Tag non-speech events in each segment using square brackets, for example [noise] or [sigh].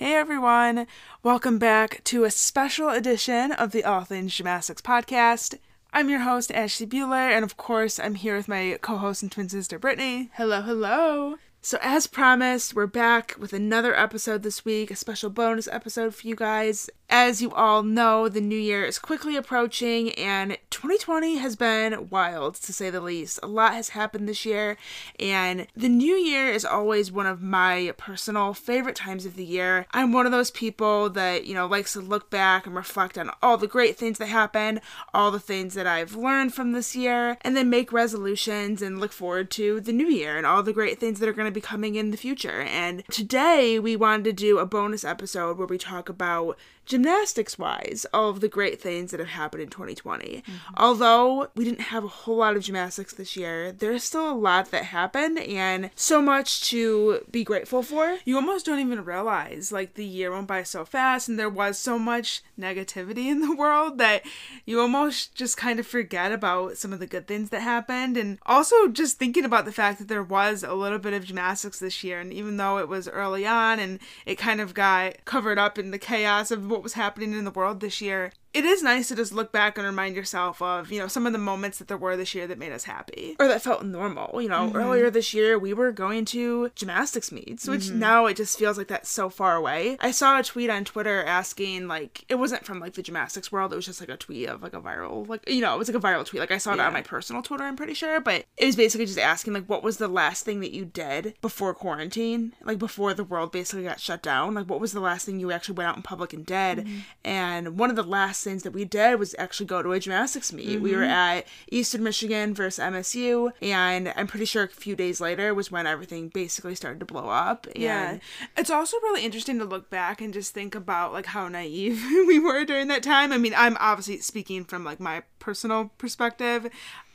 Hey everyone, welcome back to a special edition of the All Things Gymnastics podcast. I'm your host, Ashley Bueller, and of course, I'm here with my co host and twin sister, Brittany. Hello, hello. So, as promised, we're back with another episode this week, a special bonus episode for you guys. As you all know, the new year is quickly approaching, and 2020 has been wild to say the least. A lot has happened this year, and the new year is always one of my personal favorite times of the year. I'm one of those people that, you know, likes to look back and reflect on all the great things that happened, all the things that I've learned from this year, and then make resolutions and look forward to the new year and all the great things that are going to be coming in the future. And today we wanted to do a bonus episode where we talk about gymnastics wise, all of the great things that have happened in 2020. Mm-hmm. Although we didn't have a whole lot of gymnastics this year, there's still a lot that happened and so much to be grateful for. You almost don't even realize like the year went by so fast and there was so much negativity in the [laughs] world that you almost just kind of forget about some of the good things that happened and also just thinking about the fact that there was a little bit of gymnastics this year and even though it was early on and it kind of got covered up in the chaos of what was happening in the world this year it is nice to just look back and remind yourself of, you know, some of the moments that there were this year that made us happy. Or that felt normal. You know, mm-hmm. earlier this year we were going to gymnastics meets, which mm-hmm. now it just feels like that's so far away. I saw a tweet on Twitter asking, like, it wasn't from like the gymnastics world, it was just like a tweet of like a viral, like, you know, it was like a viral tweet. Like, I saw it yeah. on my personal Twitter, I'm pretty sure, but it was basically just asking, like, what was the last thing that you did before quarantine? Like, before the world basically got shut down? Like, what was the last thing you actually went out in public and did? Mm-hmm. And one of the last things that we did was actually go to a gymnastics meet. Mm-hmm. We were mm-hmm. at Eastern Michigan versus MSU, and I'm pretty sure a few days later was when everything basically started to blow up. And yeah, it's also really interesting to look back and just think about like how naive [laughs] we were during that time. I mean, I'm obviously speaking from like my personal perspective.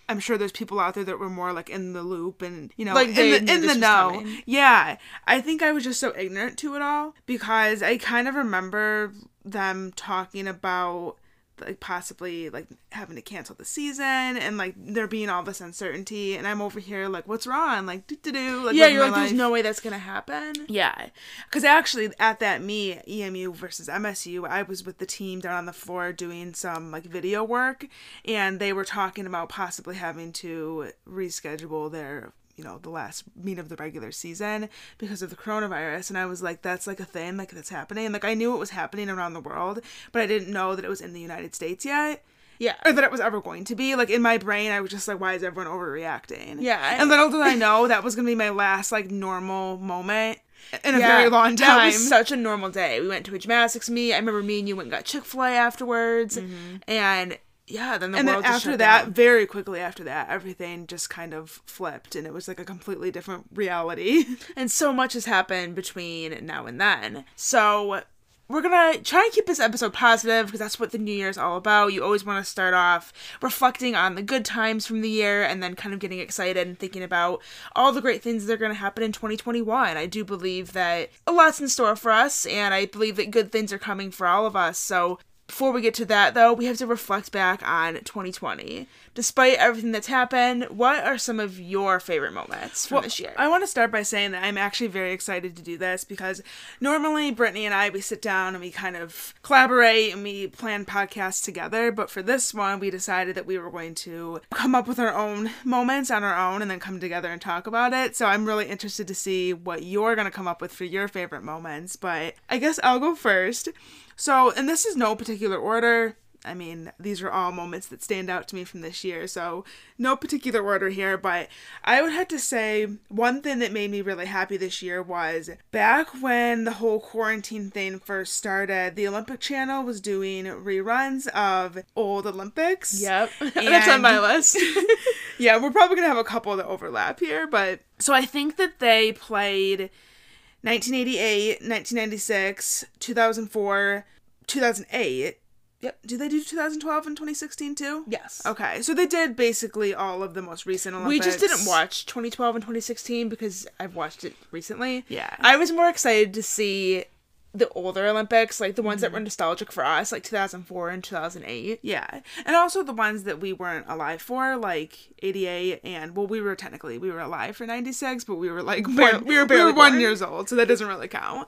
I'm sure there's people out there that were more like in the loop and you know like in the, in the know. Coming. Yeah, I think I was just so ignorant to it all because I kind of remember them talking about like possibly like having to cancel the season and like there being all this uncertainty. And I'm over here like what's wrong? Like do do do like yeah you're like life. there's no way that's gonna happen. Yeah. Because actually at that meet EMU versus MSU I was with the team down on the floor doing some like video work. And they were talking about possibly having to reschedule their you know the last meet of the regular season because of the coronavirus and i was like that's like a thing like that's happening like i knew it was happening around the world but i didn't know that it was in the united states yet yeah. Or that it was ever going to be. Like in my brain, I was just like, why is everyone overreacting? Yeah. And little did I [laughs] know that was going to be my last like normal moment in a yeah, very long time. That was such a normal day. We went to a gymnastics meet. I remember me and you went and got Chick fil A afterwards. Mm-hmm. And yeah, then the and then after that, down. very quickly after that, everything just kind of flipped, and it was like a completely different reality. [laughs] and so much has happened between now and then. So we're gonna try and keep this episode positive because that's what the new year is all about. You always want to start off reflecting on the good times from the year and then kind of getting excited and thinking about all the great things that are gonna happen in 2021. I do believe that a lot's in store for us, and I believe that good things are coming for all of us. So before we get to that, though, we have to reflect back on 2020. Despite everything that's happened, what are some of your favorite moments from well, this year? I want to start by saying that I'm actually very excited to do this because normally Brittany and I we sit down and we kind of collaborate and we plan podcasts together, but for this one we decided that we were going to come up with our own moments on our own and then come together and talk about it. So I'm really interested to see what you're going to come up with for your favorite moments, but I guess I'll go first. So, and this is no particular order. I mean, these are all moments that stand out to me from this year, so no particular order here, but I would have to say one thing that made me really happy this year was back when the whole quarantine thing first started, the Olympic Channel was doing reruns of old Olympics. Yep. [laughs] That's on my [laughs] list. yeah, we're probably going to have a couple that overlap here, but so I think that they played 1988, 1996, 2004, 2008. Yep. Did they do 2012 and 2016 too? Yes. Okay. So they did basically all of the most recent Olympics. We just didn't watch 2012 and 2016 because I've watched it recently. Yeah. I was more excited to see the older Olympics, like the ones mm-hmm. that were nostalgic for us, like 2004 and 2008. Yeah. And also the ones that we weren't alive for, like 88 and well we were technically we were alive for 96, but we were like born, we were barely we were 1 years old, so that doesn't really count.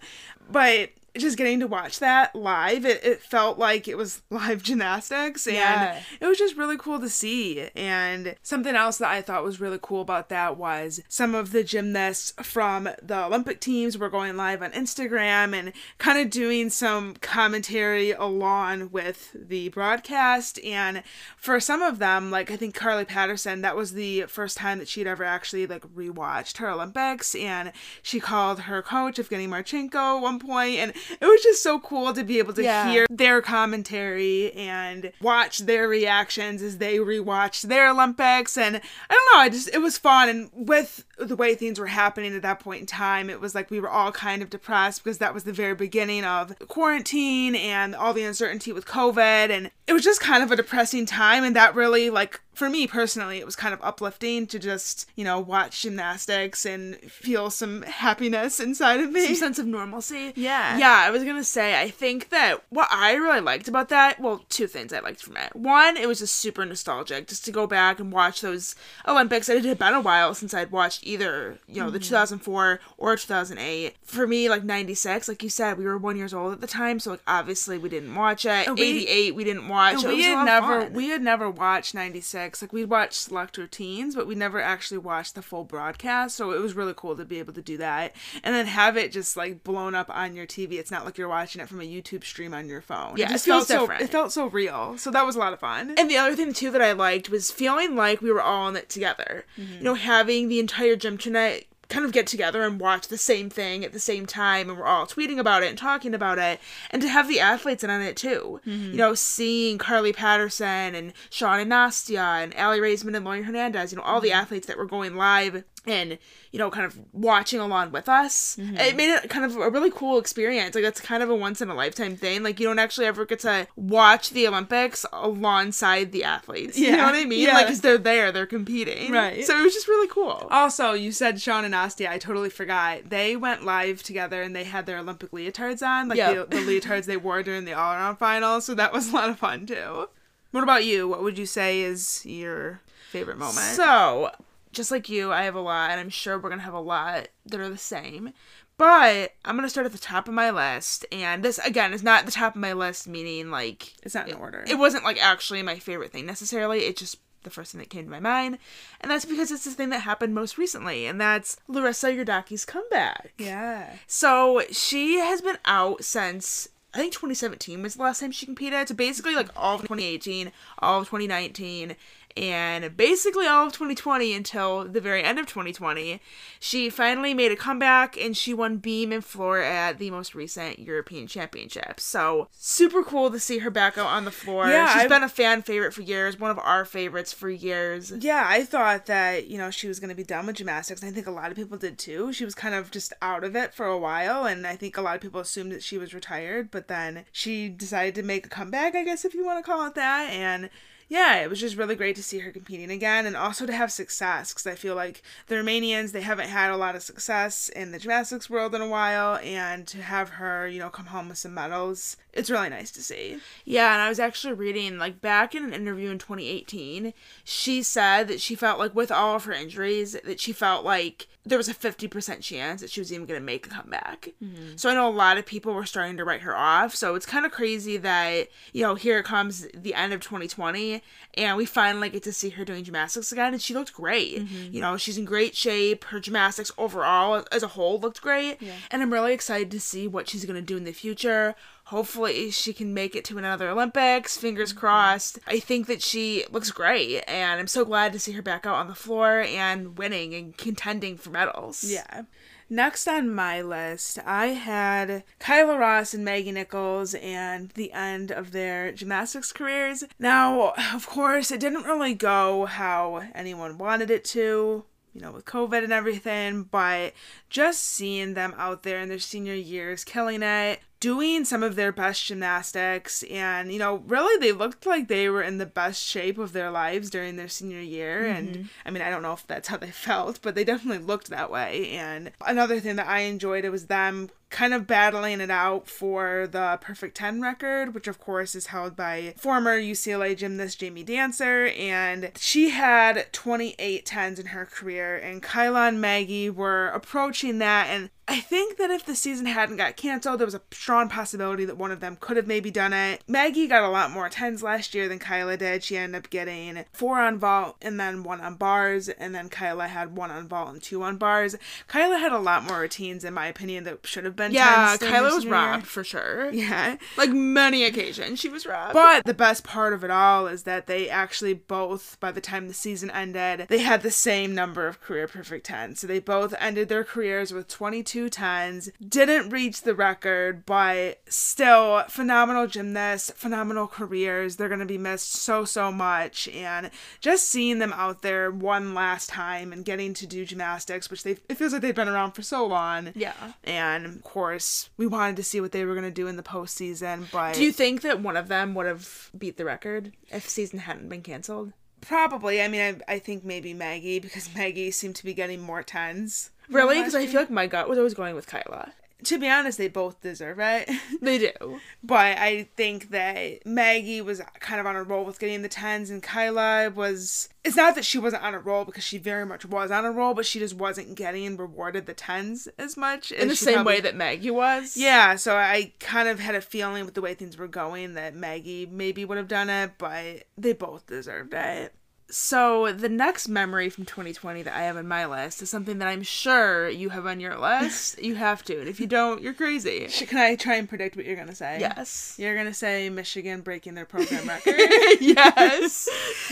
But just getting to watch that live, it, it felt like it was [laughs] live gymnastics. And Yeah. it was just really cool to see. And something else that I thought was really cool about that was some of the gymnasts from the Olympic teams were going live on Instagram and kind of doing some commentary along with the broadcast. And for some of them, like I think Carly Patterson, that was the first time that she'd ever actually like rewatched her Olympics. And she called her coach, Evgeny Marchenko, at one point, and [laughs] it was just so cool to be able to Yeah. hear their commentary and watch their reactions as they rewatched their Olympics. And I don't know, I just it was fun. And with the way things were happening at that point in time, it was like we were all kind of depressed because that was the very beginning of quarantine and all the uncertainty with COVID. And it was just kind of a depressing time. And that really like for me personally, it was kind of uplifting to just, you know, watch gymnastics and feel some happiness inside of me. some sense of normalcy. Yeah. Yeah, I was gonna say, I think that what I really liked about that, well, two things I liked from it. One, it was just super nostalgic, just to go back and watch those Olympics. It had been a while since I'd watched either, you know, the Mm-hmm. 2004 or 2008. For me, like 96, like you said, we were one years old at the time, so like obviously we didn't watch it. we- 88, we didn't watch. we had never we had never watched 96 like we'd watched select routines but we never actually watched the full broadcast so it was really cool to be able to do that and then have it just like blown up on your tv it's not like you're watching it from a youtube stream on your phone Yeah, it it feels felt different. so it felt so real so that was a lot of fun And the other thing too that I liked was feeling like we were all in it together. You know, having the entire gymternet kind of get together and watch the same thing at the same time and we're all tweeting about it and talking about it and to have the athletes in on it too. Mm-hmm. You know, seeing Carly Patterson and Shawn and Nastia and Aly Raisman and Laurie Hernandez, you know, all the mm-hmm. athletes that were going live and you know kind of watching along with us mm-hmm. it made it kind of a really cool experience like that's kind of a once in a lifetime thing like you don't actually ever get to watch the olympics alongside the athletes yeah. you know what i mean Yeah. like because they're there they're competing Right. so it was just really cool Also, you said Shawn and Nastia. I totally forgot. They went live together and they had their Olympic leotards on, like Yep. the, the leotards they wore during the all around finals. So that was a lot of fun too. What about you? What would you say is your favorite moment? so just like you i have a lot and i'm sure we're gonna have a lot that are the same but i'm gonna start at the top of my list and this again is not the top of my list meaning like it's not in order. it wasn't like actually my favorite thing necessarily. It's just the first thing that came to my mind, and that's because it's the thing that happened most recently, and that's Larisa Iordache's comeback. yeah. So she has been out since I think 2017 was the last time she competed. So basically, like all of 2018, all of 2019, and basically all of 2020 until the very end of 2020. She finally made a comeback and she won beam and floor at the most recent European Championships. So super cool to see her back out on the floor. Yeah, She's I've- been a fan favorite for years, one of our favorites for years. Yeah, I thought that, you know, she was going to be done with gymnastics. I think a lot of people did too. She was kind of just out of it for a while, and I think a lot of people assumed that she was retired, but then she decided to make a comeback, I guess, if you want to call it that. And yeah, it was just really great to see her competing again and also to have success because I feel like the Romanians, they haven't had a lot of success in the gymnastics world in a while, and to have her, you know, come home with some medals, it's really nice to see. Yeah, and I was actually reading, like, back in an interview in 2018, she said that she felt like, with all of her injuries, that she felt like there was a 50% chance that she was even going to make a comeback. Mm-hmm. So I know a lot of people were starting to write her off. So it's kind of crazy that, you know, here comes the end of 2020, and we finally get to see her doing gymnastics again, and she looked great. Mm-hmm. You know, she's in great shape. Her gymnastics overall, as a whole, looked great. And I'm really excited to see what she's going to do in the future. Hopefully, she can make it to another Olympics. Fingers mm-hmm. crossed. I think that she looks great, and I'm so glad to see her back out on the floor and winning and contending for medals. Yeah. Next on my list, I had Kyla Ross and Maggie Nichols and the end of their gymnastics careers. Now, of course, it didn't really go how anyone wanted it to, you know, with COVID and everything, but just seeing them out there in their senior years killing it, doing some of their best gymnastics, and, you know, really they looked like they were in the best shape of their lives during their senior year. And mm-hmm. I mean, I don't know if that's how they [laughs] felt, but they definitely looked that way. And another thing that I enjoyed it was them kind of battling it out for the perfect 10 record, which of course is held by former UCLA gymnast Jamie Dantzscher. And she had 28 tens in her career, and Kyla and Maggie were approaching that. And I think that if the season hadn't got canceled, there was a strong possibility that one of them could have maybe done it. Maggie got a lot more tens last year than Kyla did. She ended up getting four on vault and then one on bars, and then Kyla had one on vault and two on bars. Kyla had a lot more routines, in my opinion, that should have been. Yeah, 10s during Kyla was robbed for sure. Yeah. Like many occasions, she was robbed. But the best part of it all is that they actually both, by the time the season ended, they had the same number of career perfect tens. So they both ended their careers with 22 tens, didn't reach the record, but still phenomenal gymnasts, phenomenal careers. They're going to be missed so, so much. And just seeing them out there one last time and getting to do gymnastics, which they it feels like they've been around for so long. yeah. And course, we wanted to see what they were going to do in the postseason, but Do you think that one of them would have beat the record if season hadn't been canceled? Probably. I mean, I, I think maybe Maggie because [laughs] Maggie seemed to be getting more tens. Really? Because I feel like my gut was always going with Kyla. To be honest, they both deserve it. [laughs] They do. but I think that Maggie was kind of on a roll with getting the tens, and Kyla was. It's not that she wasn't on a roll because she very much was on a roll, but she just wasn't getting rewarded the tens as much. In the same way that Maggie was. Yeah, so I kind of had a feeling with the way things were going that Maggie maybe would have done it, but they both deserved it. So the next memory from 2020 that I have on my list is something that I'm sure you have on your list. you have to, and if you don't, you're crazy. [laughs] Can I try and predict what you're gonna say? Yes. You're gonna say Michigan breaking their program [laughs] record. yes.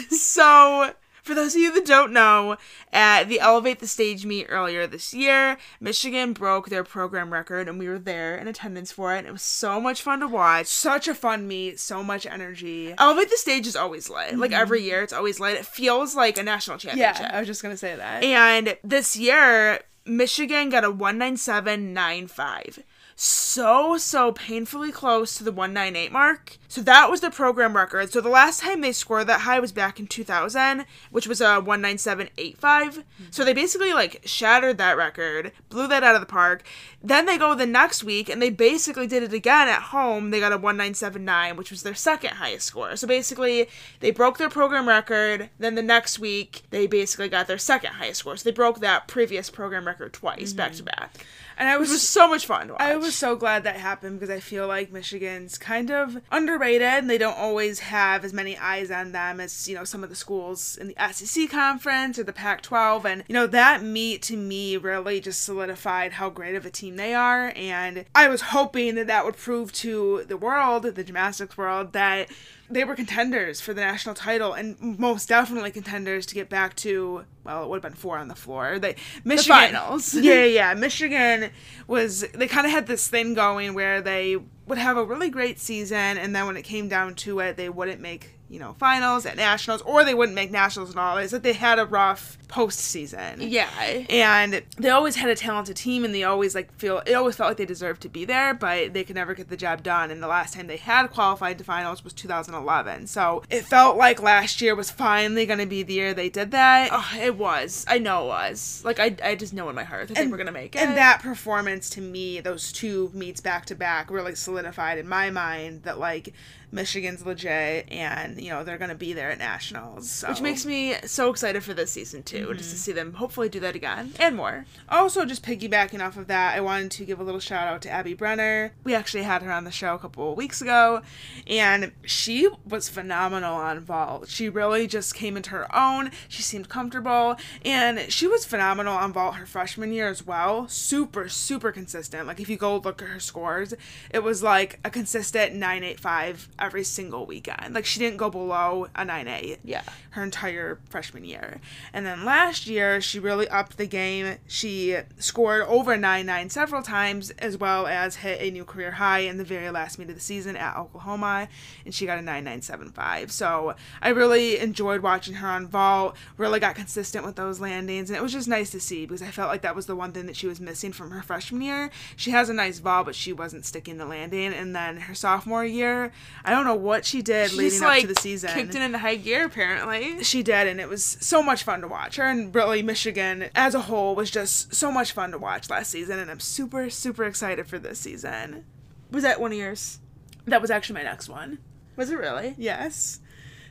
So, for those of you that don't know, at the Elevate the Stage meet earlier this year, Michigan broke their program record, and we were there in attendance for it. And it was so much fun to watch. Such a fun meet, so much energy. Elevate the Stage is always lit. Like mm-hmm. every year, it's always lit. It feels like a national championship. Yeah, I was just gonna say that. And this year, Michigan got a 197.95. So, so painfully close to the 198 mark. So that was the program record. So the last time they scored that high was back in 2000, which was a 197.85. So they basically like shattered that record, blew that out of the park. Then they go the next week and they basically did it again at home. They got a 197.9, which was their second highest score. So basically, they broke their program record. Then the next week, they basically got their second highest score. So they broke that previous program record twice, mm-hmm. back to back. And I It was was so much fun to watch. I was so glad that happened because I feel like Michigan's kind of underrated and they don't always have as many eyes on them as, you know, some of the schools in the SEC conference or the Pac 12. And, you know, that meet to me really just solidified how great of a team they are. And I was hoping that that would prove to the world, the gymnastics world, that they were contenders for the national title and most definitely contenders to get back to well it would have been four on the floor they michigan finals. [laughs] yeah yeah michigan was they kind of had this thing going where they would have a really great season and then when it came down to it they wouldn't make you know finals at nationals or they wouldn't make nationals and all it's that they had a rough postseason yeah. and they always had a talented team and they always like feel it always felt like they deserved to be there but they could never get the job done and the last time they had qualified to finals was 2011 so it felt like last year was finally going to be the year they did that Oh, it was. I know it was. Like I, I just know in my heart that they were gonna make it. and that performance to me those two meets back to back really solidified in my mind that like michigan's legit and you know they're going to be there at nationals so. which makes me so excited for this season too, just to mm-hmm. see them hopefully do that again and more. Also, just piggybacking off of that, I wanted to give a little shout out to Abby Brenner. We actually had her on the show a couple of weeks ago, and she was phenomenal on vault. She really just came into her own. She seemed comfortable, and she was phenomenal on vault her freshman year as well. Super, super consistent. Like if you go look at her scores, it was like a consistent 985 every single weekend. Like she didn't go below a 98 Yeah. her entire freshman year. And then last year, she really upped the game. She scored over 9 9 several times, as well as hit a new career high in the very last meet of the season at Oklahoma, and she got a 9975. So I really enjoyed watching her on vault, really got consistent with those landings, and it was just nice to see because I felt like that was the one thing that she was missing from her freshman year. She has a nice vault, but she wasn't sticking the landing. And then her sophomore year, I don't know what she did She leading just, up like to the season. kicked it into high gear apparently. She did, and it was so much fun to watch. Her and really Michigan as a whole was just so much fun to watch last season, and I'm super, super excited for this season. Was that one of yours? That was actually my next one. Was it really? Yes.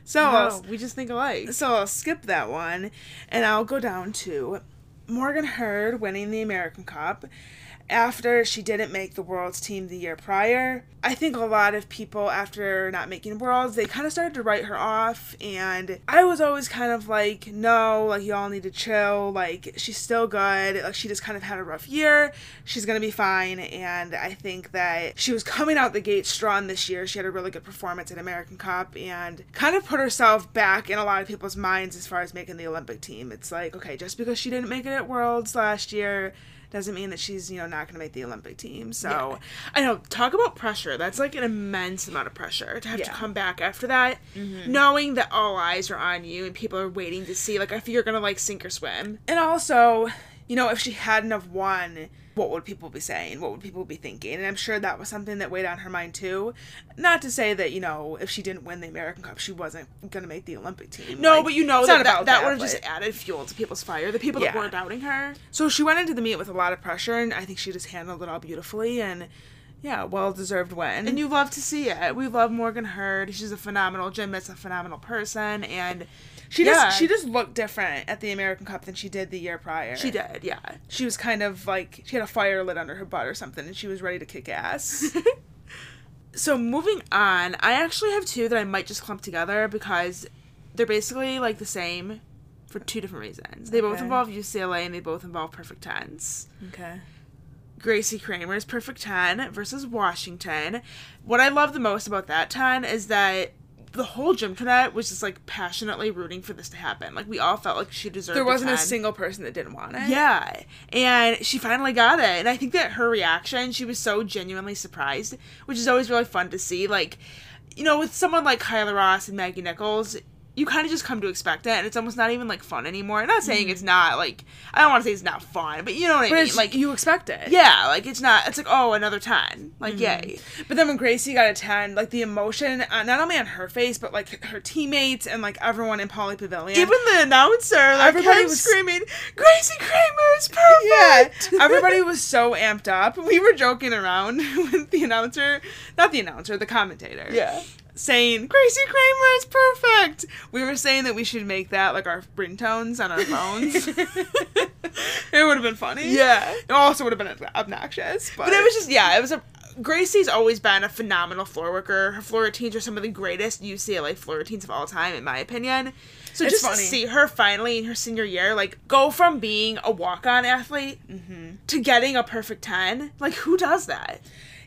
So, I'll, we just think alike. so I'll skip that one, and I'll go down to Morgan Hurd winning the American Cup. After she didn't make the Worlds team the year prior. I think a lot of people, after not making Worlds, they kind of started to write her off. And I was always kind of like, no, like, y'all need to chill. Like, she's still good. Like, she just kind of had a rough year. She's going to be fine. And I think that she was coming out the gate strong this year. She had a really good performance at American Cup and kind of put herself back in a lot of people's minds as far as making the Olympic team. It's like, okay, just because she didn't make it at Worlds last year, doesn't mean that she's you know not going to make the Olympic team. So yeah. I know talk about pressure. That's like an immense amount of pressure to have yeah. to come back after that, mm-hmm. knowing that all eyes are on you and people are waiting to see like if you're going to like sink or swim. And also, you know, if she hadn't have won what would people be saying? What would people be thinking? And I'm sure that was something that weighed on her mind too. Not to say that, you know, if she didn't win the American Cup, she wasn't going to make the Olympic team. No, like, but you know that, that, that, would have just added fuel to people's fire. The people yeah. that were doubting her. So she went into the meet with a lot of pressure, and I think she just handled it all beautifully. And yeah, well deserved win. And you love to see it. We love Morgan Hurd. She's a phenomenal gymnast, a phenomenal person, and she yeah. just she just looked different at the American Cup than she did the year prior. She did, yeah. She was kind of like she had a fire lit under her butt or something, and she was ready to kick ass. [laughs] so moving on, I actually have two that I might just clump together because they're basically like the same for two different reasons. They okay. both involve UCLA and they both involve perfect tens. Okay. Gracie Kramer's perfect 10 versus Washington. What I love the most about that 10 is that the whole gymternet was just like passionately rooting for this to happen. Like we all felt like she deserved. It. There wasn't a single person that didn't want it. Yeah, and she finally got it, and I think that her reaction, she was so genuinely surprised, which is always really fun to see. Like, you know, with someone like Kyla Ross and Maggie Nichols, you kind of just come to expect it, and it's almost not even like fun anymore. I'm not saying it's not like I don't want to say it's not fun, but you know what I mean. Like you expect it. Yeah, like it's not. It's like oh another ten, like mm. yay. But then when Gracie got a ten, like the emotion, uh, not only on her face, but like her teammates and like everyone in Pauley Pavilion. Even the announcer, like everybody was screaming, "Gracie Kramer is perfect!" Yeah, [laughs] everybody was so amped up. We were joking around [laughs] with the announcer, not the announcer, the commentator. Yeah saying Gracie Kramer is perfect. We were saying that we should make that like our ringtones on our phones. [laughs] it would have been funny. Yeah. It also would have been obnoxious. But. but it was just yeah, it was a Gracie's always been a phenomenal floor worker. Her floor routines are some of the greatest UCLA floor routines of all time, in my opinion. So it's just funny. to see her finally in her senior year, like go from being a walk-on athlete mm-hmm. to getting a perfect ten, like who does that?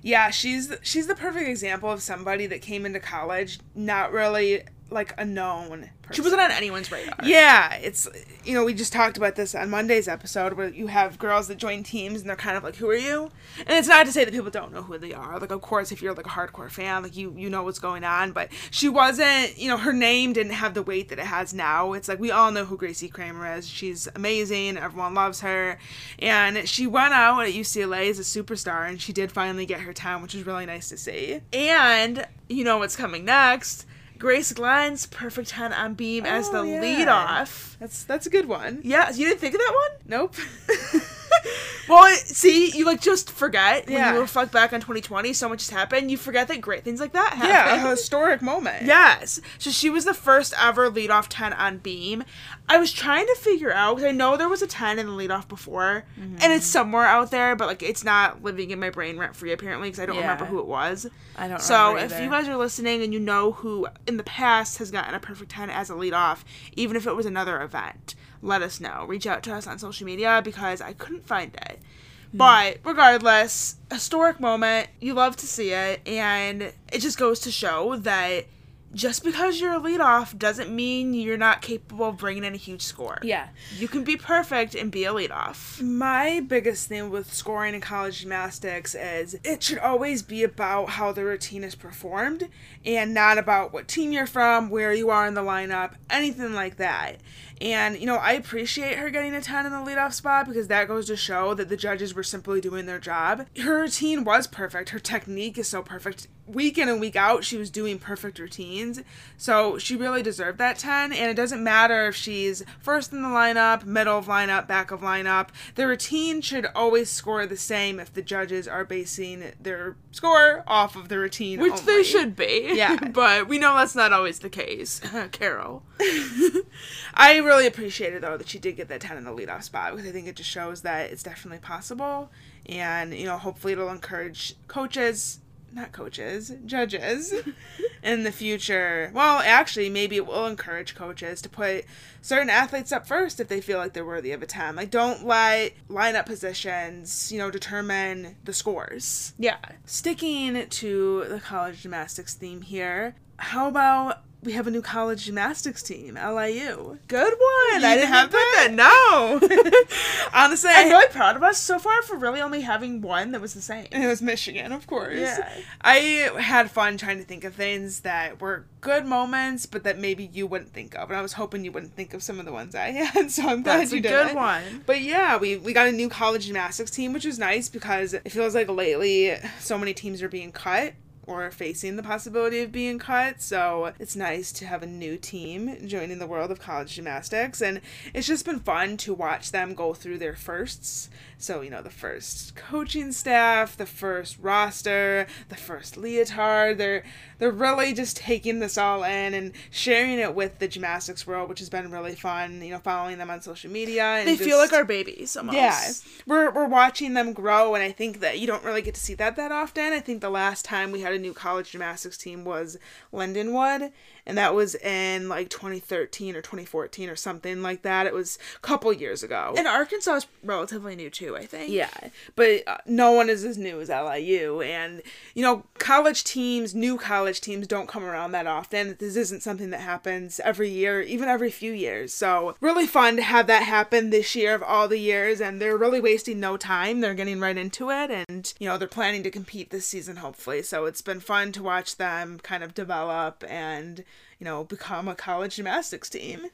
Yeah, she's she's the perfect example of somebody that came into college not really like a known person. She wasn't on anyone's radar. Yeah, it's you know we just talked about this on Monday's episode where you have girls that join teams and they're kind of like, "Who are you?" And it's not to say that people don't know who they are. Like, of course, if you're like a hardcore fan, like you you know what's going on. But she wasn't. You know, her name didn't have the weight that it has now. It's like we all know who Gracie Kramer is. She's amazing. Everyone loves her, and she went out at UCLA as a superstar, and she did finally get her time, which is really nice to see. And you know what's coming next Grace Glenn's perfect 10 on beam oh, as the yeah. lead off. That's that's a good one. Yeah, you didn't think of that one? Nope. [laughs] [laughs] well, see, you like just forget yeah. when you reflect back on 2020. So much has happened. You forget that great things like that happen. Yeah, a historic moment. Yes. So she was the first ever leadoff 10 on beam. I was trying to figure out because I know there was a 10 in the leadoff before, mm-hmm. and it's somewhere out there, but like it's not living in my brain rent free apparently because I don't yeah. remember who it was. I don't. Know. So if you guys are listening and you know who in the past has gotten a perfect 10 as a leadoff, even if it was another event let us know. Reach out to us on social media because I couldn't find it. Mm. But regardless, historic moment. You love to see it, and it just goes to show that just because you're a leadoff doesn't mean you're not capable of bringing in a huge score. Yeah. You can be perfect and be a leadoff. My biggest thing with scoring in college gymnastics is it should always be about how the routine is performed and not about what team you're from, where you are in the lineup, anything like that. And, you know, I appreciate her getting a 10 in the leadoff spot because that goes to show that the judges were simply doing their job. Her routine was perfect. Her technique is so perfect. Week in and week out, she was doing perfect routines. So she really deserved that 10. And it doesn't matter if she's first in the lineup, middle of lineup, back of lineup. The routine should always score the same if the judges are basing their score off of the routine. Which only. they should be. Yeah. [laughs] but we know that's not always the case. [laughs] Carol. [laughs] I really appreciated though that she did get that 10 in the leadoff spot because I think it just shows that it's definitely possible and you know hopefully it'll encourage coaches not coaches judges [laughs] in the future. Well actually maybe it will encourage coaches to put certain athletes up first if they feel like they're worthy of a time like don't let lineup positions you know determine the scores. Yeah. sticking to the college gymnastics theme here how about we have a new college gymnastics team liu Good one. I didn't have put that? No. [laughs] honestly I'm really proud of us so far for really only having one that was the same. And It was Michigan, of course. Yeah. I had fun trying to think of things that were good moments, but that maybe you wouldn't think of. And I was hoping you wouldn't think of some of the ones I [laughs] had, so I'm glad That's you a did. good one. But yeah, we, we got a new college gymnastics team, which was nice because it feels like lately so many teams are being cut or facing the possibility of being cut. So it's nice to have a new team joining the world of college gymnastics. And it's just been fun to watch them go through their firsts. So, you know, the first coaching staff, the first roster, the first leotard. They're they're really just taking this all in and sharing it with the gymnastics world, which has been really fun, you know, following them on social media. And They feel like our babies almost. yeah, we're we're watching them grow, and I think that you don't really get to see that that often. I think the last time we had a new college gymnastics team was Lindenwood, and that was in like 2013 or 2014 or something like that. It was a couple years ago. And Arkansas is relatively new too, I think. Yeah, but uh, no one is as new as LIU, and you know, college teams, new college teams, don't come around that often. This isn't something that happens every year, even every few years. So really fun to have that happen this year of all the years, and they're really wasting no time. They're getting right into it, and you know, they're planning to compete this season, hopefully. So it's been fun to watch them kind of develop and you know become a college gymnastics team.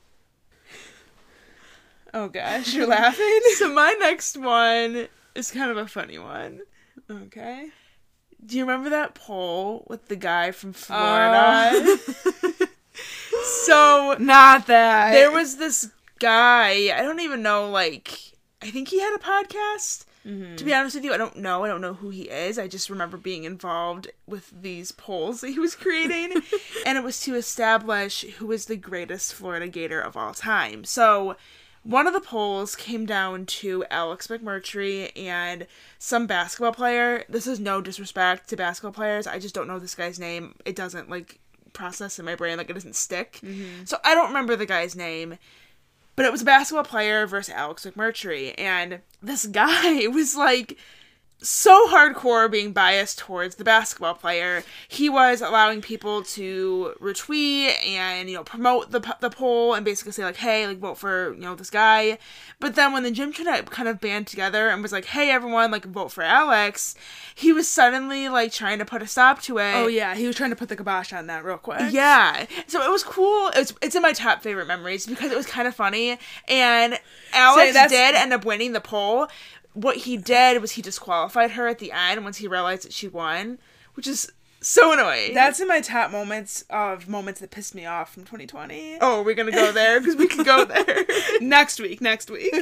Oh gosh, you're laughing. [laughs] So my next one is kind of a funny one. Okay. Do you remember that poll with the guy from Florida? Uh. [laughs] so Not that. there was this guy, I don't even know, like, I think he had a podcast. Mm-hmm. To be honest with you, I don't know. I don't know who he is. I just remember being involved with these polls that [laughs] he was creating. [laughs] and it was to establish who is the greatest Florida Gator of all time. So one of the polls came down to Alex McMurtry and some basketball player. This is no disrespect to basketball players. I just don't know this guy's name. It doesn't like process in my brain, like it doesn't stick. Mm-hmm. So I don't remember the guy's name. But it was a basketball player versus Alex McMurtry. And this guy [laughs] was like so hardcore being biased towards the basketball player. He was allowing people to retweet and, you know, promote the, the poll and basically say, like, hey, like, vote for, you know, this guy. But then when the gym kind kind of band together and was like, hey, everyone, like, vote for Alex, he was suddenly, like, trying to put a stop to it. Oh yeah, he was trying to put the kibosh on that real quick. Yeah. So it was cool. It's it's in my top favorite memories because it was kind of funny. And Alex that's- did end up winning the poll. What he did was he disqualified her at the end once he realized that she won, which is so annoying. That's in my top moments of moments that pissed me off from 2020. oh, we're gonna go there because we can go [laughs] there. next week, next week.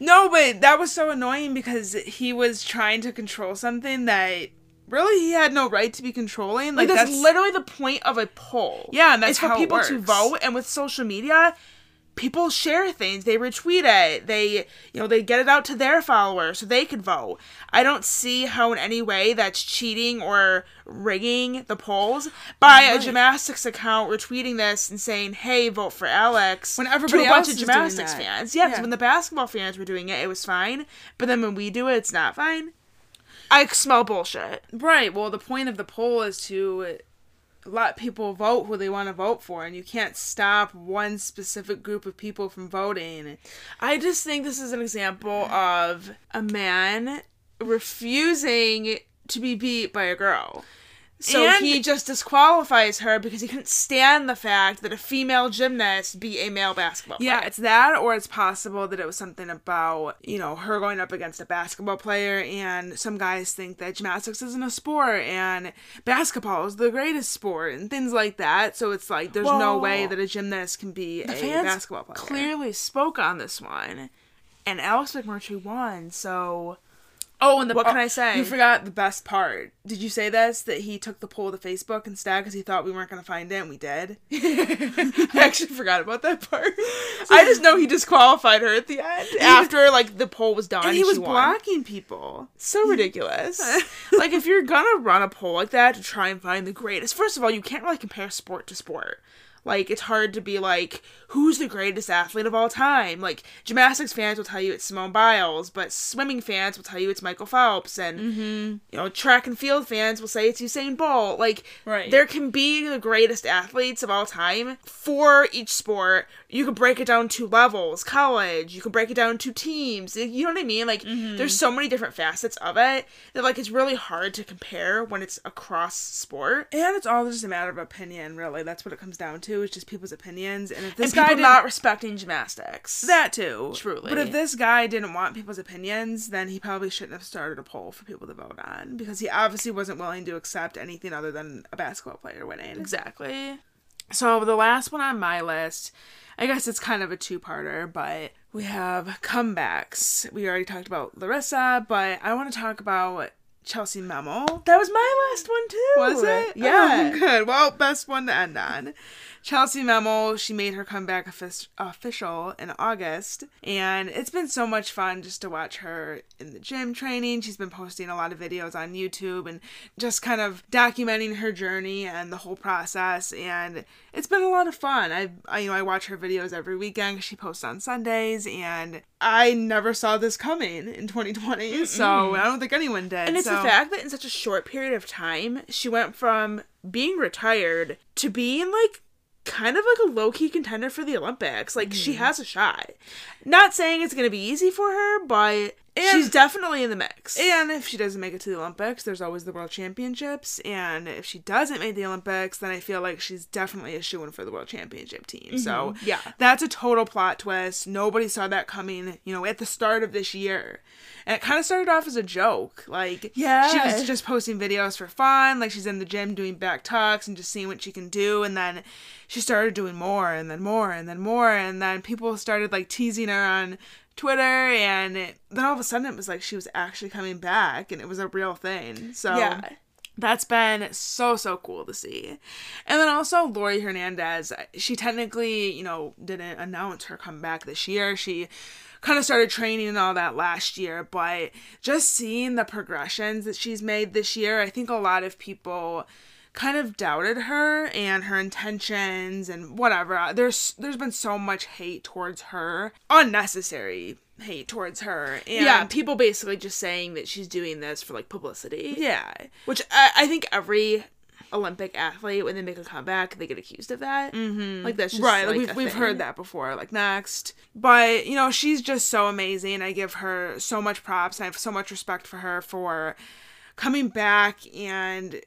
no, but that was so annoying because he was trying to control something that really he had no right to be controlling. Like Like, that's, that's, literally the point of a poll. Yeah, and that's it's for how it people to vote. And with social media, people share things. They retweet it. They, you know, they get it out to their followers so they can vote. I don't see how in any way that's cheating or rigging the polls by a gymnastics account retweeting this and saying, "Hey, vote for Alex." When everybody to a bunch of gymnastics fans. Yeah, Yeah. when the basketball fans were doing it, it was fine. But then when we do it, it's not fine. I smell bullshit. right. Well, the point of the poll is to let people vote who they want to vote for, and you can't stop one specific group of people from voting. I just think this is an example of a man refusing to be beat by a girl. So And- he just disqualifies her because he couldn't stand the fact that a female gymnast beat a male basketball player. Yeah, it's that, or it's possible that it was something about, you know, her going up against a basketball player, and some guys think that gymnastics isn't a sport, and basketball is the greatest sport, and things like that. So it's like, there's no way that a gymnast can be the a basketball player. clearly spoke on this one, and Alex McMurtry won. So Oh, and the, what can I say? You forgot the best part. Did you say this? That he took the poll to Facebook instead because he thought we weren't going to find it, and we did. [laughs] [laughs] I actually forgot about that part. I just know he disqualified her at the end after like the poll was done. and he was won. blocking people. So ridiculous. [laughs] like if you're gonna run a poll like that to try and find the greatest, first of all, you can't really compare sport to sport. Like it's hard to be like who's the greatest athlete of all time. Like gymnastics fans will tell you it's Simone Biles, but swimming fans will tell you it's Michael Phelps, and mm-hmm. you know track and field fans will say it's Usain Bolt. Like Right. there can be the greatest athletes of all time for each sport. You could break it down to levels, college. You can break it down to teams. You know what I mean? Like mm-hmm. there's so many different facets of it that like it's really hard to compare when it's across sport. And it's all just a matter of opinion, really. That's what it comes down to. It's just people's opinions. And if this And guy people not respecting gymnastics. that too, Truly. But if this guy didn't want people's opinions, then he probably shouldn't have started a poll for people to vote on because he obviously wasn't willing to accept anything other than a basketball player winning. exactly. So the last one on my list, I guess it's kind of a two-parter, but we have comebacks. We already talked about Larisa, but I want to talk about Chellsie Memmel. That was my last one too. Was it? Yeah. Oh, good. Well, best one to end on. [laughs] Chellsie Memmel, she made her comeback offic- official in August, and it's been so much fun just to watch her in the gym training. She's been posting a lot of videos on YouTube and just kind of documenting her journey and the whole process, and it's been a lot of fun. I, I you know, I watch her videos every weekend. she posts on Sundays, and I never saw this coming in 2020, so I don't think anyone did. And it's so. the fact that in such a short period of time, she went from being retired to being like kind of like a low key contender for the Olympics. Like she mm-hmm. has a shot. Not saying it's gonna be easy for her, but she's definitely in the mix. And if she doesn't make it to the Olympics, there's always the World Championships. And if she doesn't make the Olympics, then I feel like she's definitely a shoo in for the World Championship team. So mm-hmm. Yeah. that's a total plot twist. Nobody saw that coming, you know, at the start of this year. And it kind of started off as a joke. Like, Yeah. she was just posting videos for fun. Like, she's in the gym doing back tucks and just seeing what she can do. And then she started doing more and then more and then more. And then people started like teasing her on Twitter. And it, then all of a sudden it was like she was actually coming back and it was a real thing. So, Yeah. that's been so so cool to see and then also laurie hernandez she technically you know didn't announce her comeback this year she kind of started training and all that last year but just seeing the progressions that she's made this year i think a lot of people kind of doubted her and her intentions and whatever there's there's been so much hate towards her unnecessary hate towards her and yeah, people basically just saying that she's doing this for like publicity. yeah Which I, I think every Olympic athlete, when they make a comeback, they get accused of that. Mm-hmm. Like that's just right like, we've, we've thing. heard that before like next but you know she's just so amazing i give her so much props and i have so much respect for her for coming back and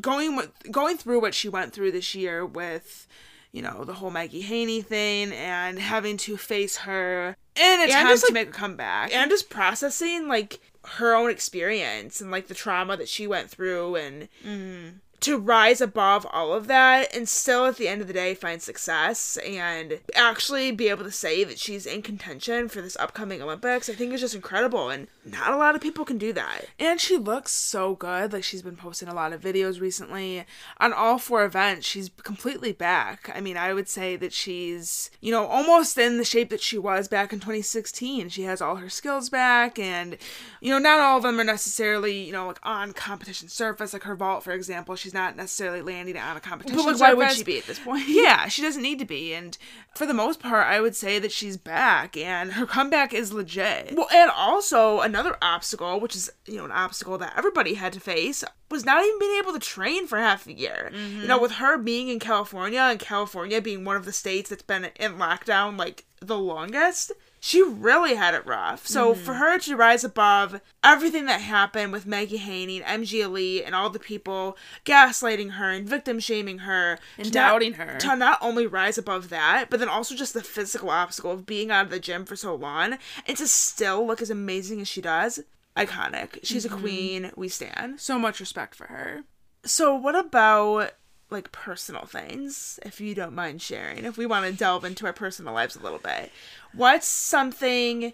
going with going through what she went through this year with you know the whole maggie haney thing and having to face her in a time to like- make a comeback. and just processing like her own experience and like the trauma that she went through and mm-hmm. To rise above all of that and still at the end of the day find success and actually be able to say that she's in contention for this upcoming Olympics, I think is just incredible and not a lot of people can do that. And she looks so good. Like she's been posting a lot of videos recently on all four events. She's completely back. I mean, I would say that she's, you know, almost in the shape that she was back in 2016. She has all her skills back and you know, not all of them are necessarily, you know, like on competition surface like her vault for example. She's not necessarily landing on a competition But like, why would she be at this point? Yeah, [laughs] she doesn't need to be. And for the most part, I would say that she's back and her comeback is legit. Well, and also another obstacle, which is you know an obstacle that everybody had to face, was not even being able to train for half the year. Mm-hmm. You know, with her being in California and California being one of the states that's been in lockdown like the longest, she really had it rough. So for her to rise above everything that happened with Maggie Haney and MG Elite and all the people gaslighting her and victim shaming her And to not- doubting her. to not only rise above that, but then also just the physical obstacle of being out of the gym for so long and to still look as amazing as she does. Iconic. She's Mm-hmm. a queen. We stand. So much respect for her. So, what about like personal things, if you don't mind sharing? If we want to delve into our personal lives a little bit, what's something?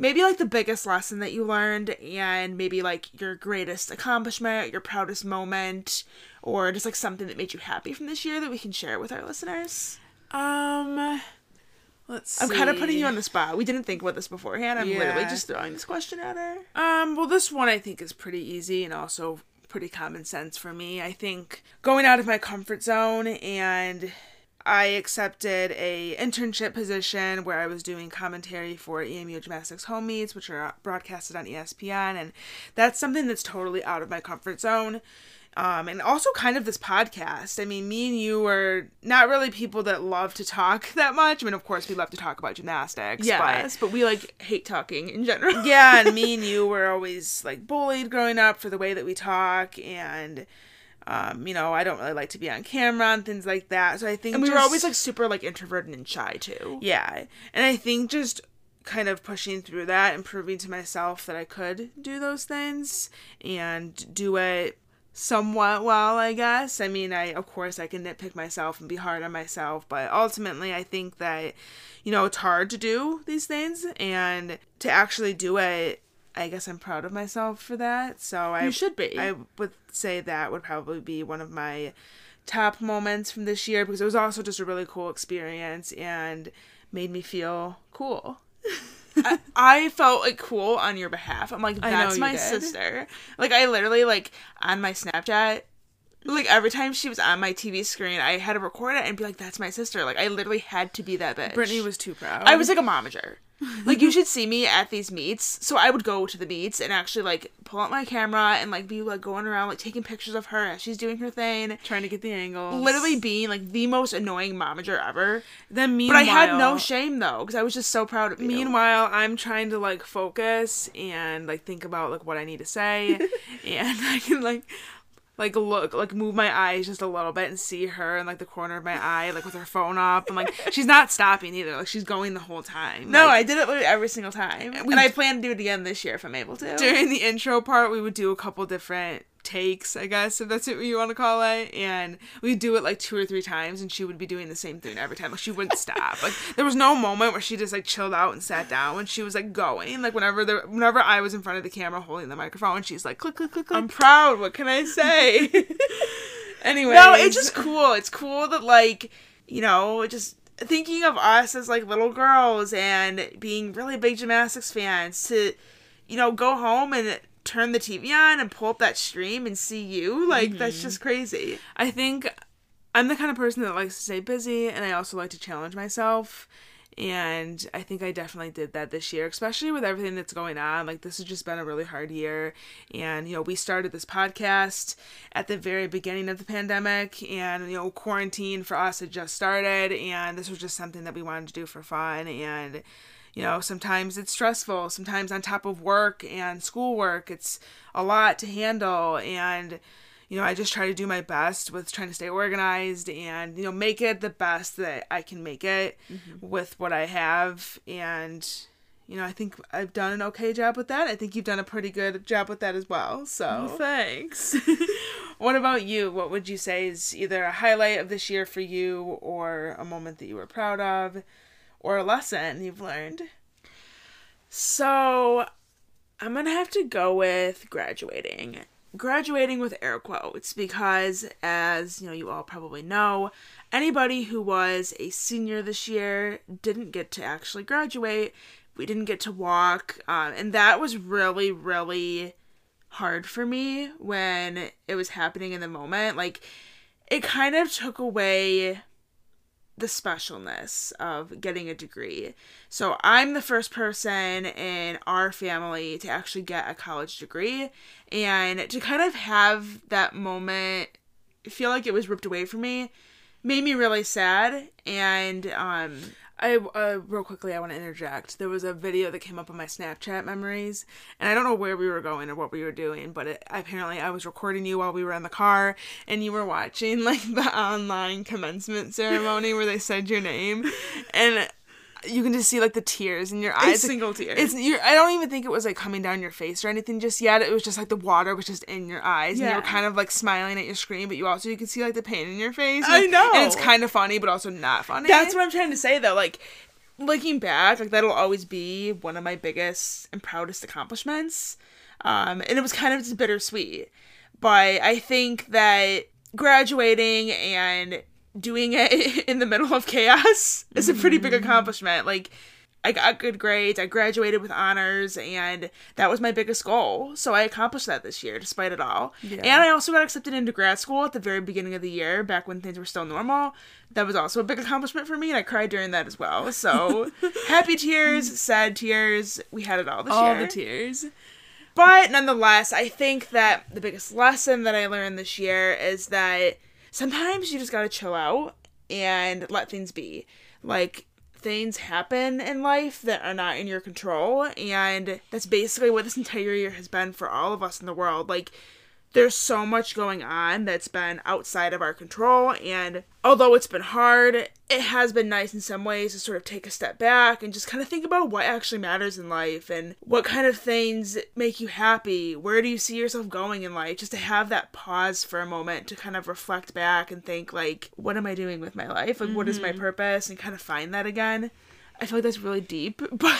maybe like the biggest lesson that you learned and maybe like your greatest accomplishment, your proudest moment, or just like something that made you happy from this year that we can share with our listeners. Um, let's. I'm kind of putting you on the spot. We didn't think about this beforehand. I'm literally just throwing this question at her. Um, well, this one I think is pretty easy and also pretty common sense for me. I think going out of my comfort zone and I accepted a internship position where I was doing commentary for EMU Gymnastics Home Meets, which are broadcasted on ESPN, and that's something that's totally out of my comfort zone. Um, and also kind of this podcast. I mean, me and you are not really people that love to talk [laughs] that much. I mean, of course, we love to talk about gymnastics. but- Yes, but we like hate talking in general. [laughs] yeah, and me and [laughs] you were always like bullied growing up for the way that we talk, and um, you know, I don't really like to be on camera and things like that. So I think, And we were always like super like introverted and shy too. yeah, and I think just kind of pushing through that and proving to myself that I could do those things and do it somewhat well, I guess. I mean, I of course I can nitpick myself and be hard on myself, but ultimately I think that you know, it's hard to do these things and to actually do it I guess I'm proud of myself for that. So I You should be. I would say that would probably be one of my top moments from this year because it was also just a really cool experience and made me feel cool. [laughs] I, I felt like cool on your behalf. I'm like, that's my did. sister. Like I literally like on my Snapchat, like every time she was on my TV screen, I had to record it and be like, that's my sister. Like I literally had to be that bitch. Brittany was too proud. I was like a momager. Like you should see me at these meets. So I would go to the meets and actually like pull out my camera and like be like going around like taking pictures of her as she's doing her thing. trying to get the angle, Literally being like the most annoying momager ever. Then But meanwhile, I had no shame though because I was just so proud of you. Meanwhile, I'm trying to like focus and like think about like what I need to say, [laughs] and I can like like look like move my eyes just a little bit and see her in like the corner of my eye like with her phone up. I'm like she's not stopping either. Like she's going the whole time. No, Like, I did it every single time, we- and I plan to do it again this year if I'm able to. during the intro part we would do a couple different takes i guess if that's what you want to call it and we'd do it like two or three times and she would be doing the same thing every time like she wouldn't stop like there was no moment where she just like chilled out and sat down when she was like going like whenever there whenever i was in front of the camera holding the microphone she's like click click click click I'm proud. What can I say? [laughs] anyway no, it's just cool. It's cool that like you know, just thinking of us as like little girls and being really big gymnastics fans to you know go home and turn the TV on and pull up that stream and see you like that's mm-hmm. just crazy. I think I'm the kind of person that likes to stay busy and I also like to challenge myself. And I think I definitely did that this year, especially with everything that's going on. Like, this has just been a really hard year. And, you know, we started this podcast at the very beginning of the pandemic, and, you know, quarantine for us had just started. And this was just something that we wanted to do for fun. And, you know, sometimes it's stressful. Sometimes on top of work and schoolwork, it's a lot to handle. And, you know, I just try to do my best with trying to stay organized and, you know, make it the best that I can make it mm-hmm. with what I have. And, you know, I think I've done an okay job with that. I think you've done a pretty good job with that as well. So, oh, thanks. [laughs] what about you? What would you say is either a highlight of this year for you or a moment that you were proud of or a lesson you've learned? So I'm gonna have to go with graduating. Graduating with air quotes because, as you know, you all probably know, anybody who was a senior this year didn't get to actually graduate. We didn't get to walk, um, and that was really, really hard for me when it was happening in the moment. Like, it kind of took away the specialness of getting a degree. So I'm the first person in our family to actually get a college degree and to kind of have that moment feel like it was ripped away from me made me really sad and um I uh, real quickly, I want to interject. There was a video that came up on my Snapchat memories, and I don't know where we were going or what we were doing, but it, apparently I was recording you while we were in the car, and you were watching [laughs] like the online commencement ceremony where they said your name, and you can just see like the tears in your eyes. A single tear. It's you're, I don't even think it was like coming down your face or anything just yet. It was just like the water was just in your eyes, and you were kind of like smiling at your screen, but you also you could see like the pain in your face. I know. and it's kind of funny, but also not funny. That's what I'm trying to say though. Like looking back, like that'll always be one of my biggest and proudest accomplishments. Um, and it was kind of just bittersweet. But I think that graduating and doing it [laughs] in the middle of chaos is a pretty big mm. accomplishment. Like, I got good grades, I graduated with honors, and that was my biggest goal. So I accomplished that this year, despite it all. Yeah. And I also got accepted into grad school at the very beginning of the year, back when things were still normal. That was also a big accomplishment for me, and I cried during that as well. So [laughs] happy tears, sad tears, we had it all this All year. the tears. But nonetheless, I think that the biggest lesson that I learned this year is that sometimes you just gotta chill out and let things be. Like, things happen in life that are not in your control, and that's basically what this entire year has been for all of us in the world. Like, there's so much going on that's been outside of our control and although it's been hard it has been nice in some ways to sort of take a step back and just kind of think about what actually matters in life and what kind of things make you happy. Where do you see yourself going in life? Just to have that pause for a moment to kind of reflect back and think like what am i doing with my life? Like what is my mm-hmm. purpose? And kind of find that again i feel like that's really deep [laughs] but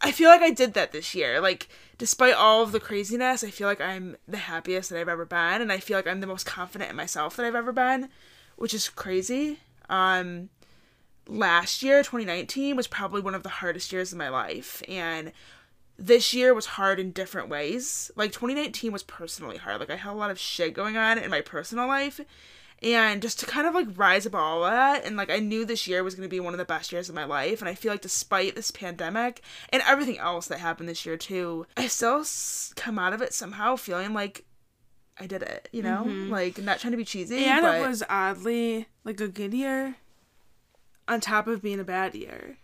I feel like I did that this year. Like, despite all of the craziness, I feel like I'm the happiest that I've ever been, and I feel like I'm the most confident in myself that I've ever been, which is crazy. Um, last year, 2019, was probably one of the hardest years of my life, and this year was hard in different ways. Like, 2019 was personally hard. Like, I had a lot of shit going on in my personal life, and just to kind of like rise above all that and like i knew this year was going to be one of the best years of my life and i feel like despite this pandemic and everything else that happened this year too i still s- come out of it somehow feeling like i did it you know mm-hmm. like not trying to be cheesy And but it was oddly like a good year on top of being a bad year.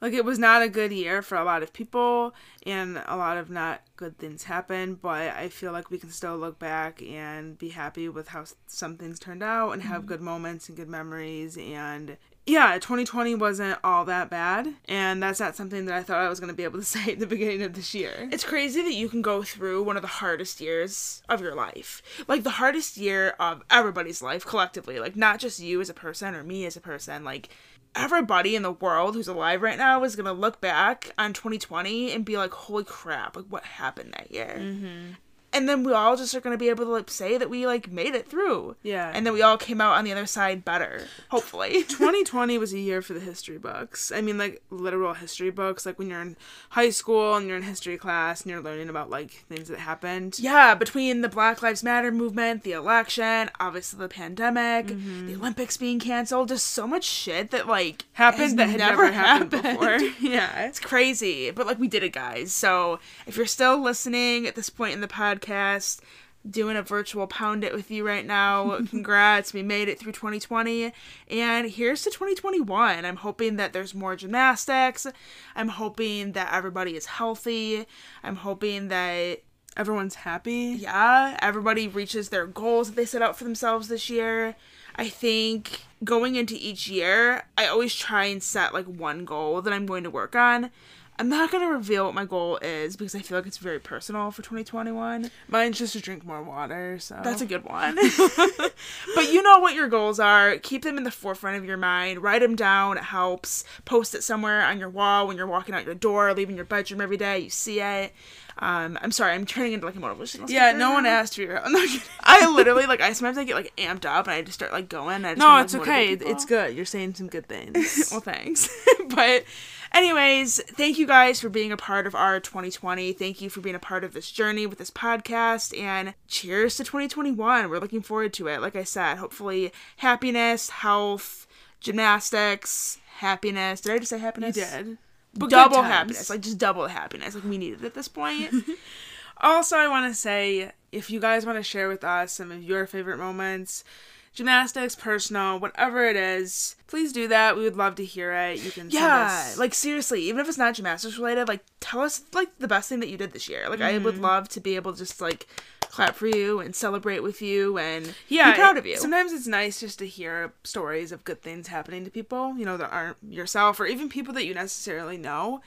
Like it was not a good year for a lot of people and a lot of not good things happened, but I feel like we can still look back and be happy with how some things turned out and have mm-hmm. good moments and good memories and yeah, 2020 wasn't all that bad, and that's not something that I thought I was going to be able to [laughs] say at the beginning of this year. it's crazy that you can go through one of the hardest years of your life like the hardest year of everybody's life collectively like not just you as a person or me as a person like everybody in the world who's alive right now is gonna look back on 2020 and be like holy crap like what happened that year Mm-hmm. And then we all just are gonna be able to like say that we like made it through Yeah. and then we all came out on the other side better hopefully [laughs] 2020 [laughs] was a year for the history books. I mean, like literal history books, like when you're in high school and you're in history class and you're learning about like things that happened. yeah, between the Black Lives Matter movement, the election, obviously the pandemic, the mm-hmm. Olympics being canceled, just so much shit that like Happened that had never happened, before. [laughs] yeah. It's crazy, but like we did it, guys. So if you're still listening at this point in the podcast, doing a virtual pound it with you right now, [laughs] congrats. we made it through 2020. And here's to 2021. I'm hoping that there's more gymnastics. I'm hoping that everybody is healthy. I'm hoping that Everyone's happy. yeah, everybody reaches their goals that they set out for themselves this year. I think going into each year, I always try and set like one goal that I'm going to work on. I'm not going to reveal what my goal is because I feel like it's very personal for 2021. Mine's just to drink more water, so That's a good one. [laughs] [laughs] but you know what your goals are. Keep them in the forefront of your mind. Write them down. It helps. Post it somewhere on your wall when you're walking out your door, leaving your bedroom every day. You see it. Um, I'm sorry, I'm turning into like a motivational. speaker. Yeah, no one asked for your. [laughs] I literally like I sometimes I get like amped up and I just start like going. I just no wanna, it's like, okay. It's good. You're saying some good things. well, thanks. but, anyways, thank you guys for being a part of our 2020. Thank you for being a part of this journey with this podcast. And cheers to 2021. We're looking forward to it. Like I said, hopefully, happiness, health, gymnastics, happiness. Did I just say happiness? you did. But Double happiness. Like, just double the happiness. Like, we need it at this point. [laughs] Also, I want to say if you guys want to share with us some of your favorite moments, gymnastics, personal, whatever it is, please do that. We would love to hear it. You can Yeah, send us like seriously, even if it's not gymnastics related, like tell us like the best thing that you did this year. Like I would mm-hmm. love to be able to just like clap for you and celebrate with you and yeah, be proud of you. Sometimes it's nice just to hear stories of good things happening to people, you know, that aren't yourself or even people that you necessarily know.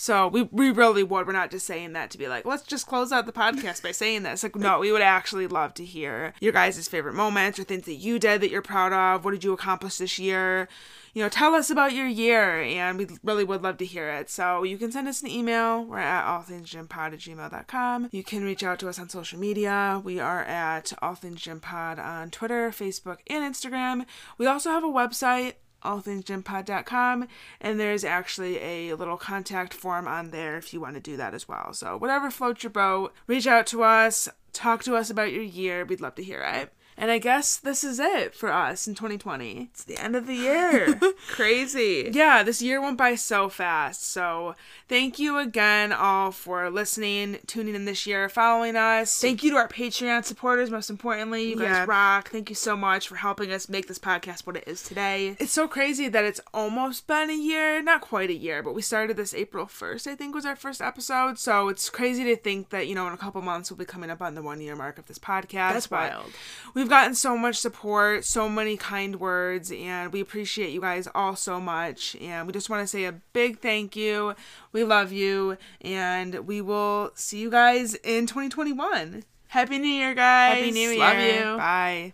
So we, we really would. We're not just saying that to be like, let's just close out the podcast by saying this. Like, no, we would actually love to hear your guys' favorite moments or things that you did that you're proud of. What did you accomplish this year? You know, tell us about your year, and we really would love to hear it. So you can send us an email. We're at allthingsgympod at gmail.com. You can reach out to us on social media. We are at allthingsgympod on Twitter, Facebook, and Instagram. We also have a website, allthingsgympod.com and there's actually a little contact form on there if you want to do that as well. So whatever floats your boat reach out to us talk to us about your year. We'd love to hear it and I guess this is it for us in 2020. It's the end of the year. [laughs] Crazy. Yeah, this year went by so fast. So, thank you again all for listening, tuning in this year, following us. Thank you to our Patreon supporters, most importantly. You guys rock. Thank you so much for helping us make this podcast what it is today. It's so crazy that it's almost been a year, not quite a year, but we started this April 1st, I think was our first episode. So, it's crazy to think that, you know, in a couple months we'll be coming up on the 1 year mark of this podcast. That's wild. We've gotten so much support, so many kind words, and we appreciate you guys all so much. And we just want to say a big thank you. We love you, and we will see you guys in 2021. Happy New Year, guys. Happy New Year. Love you. Bye.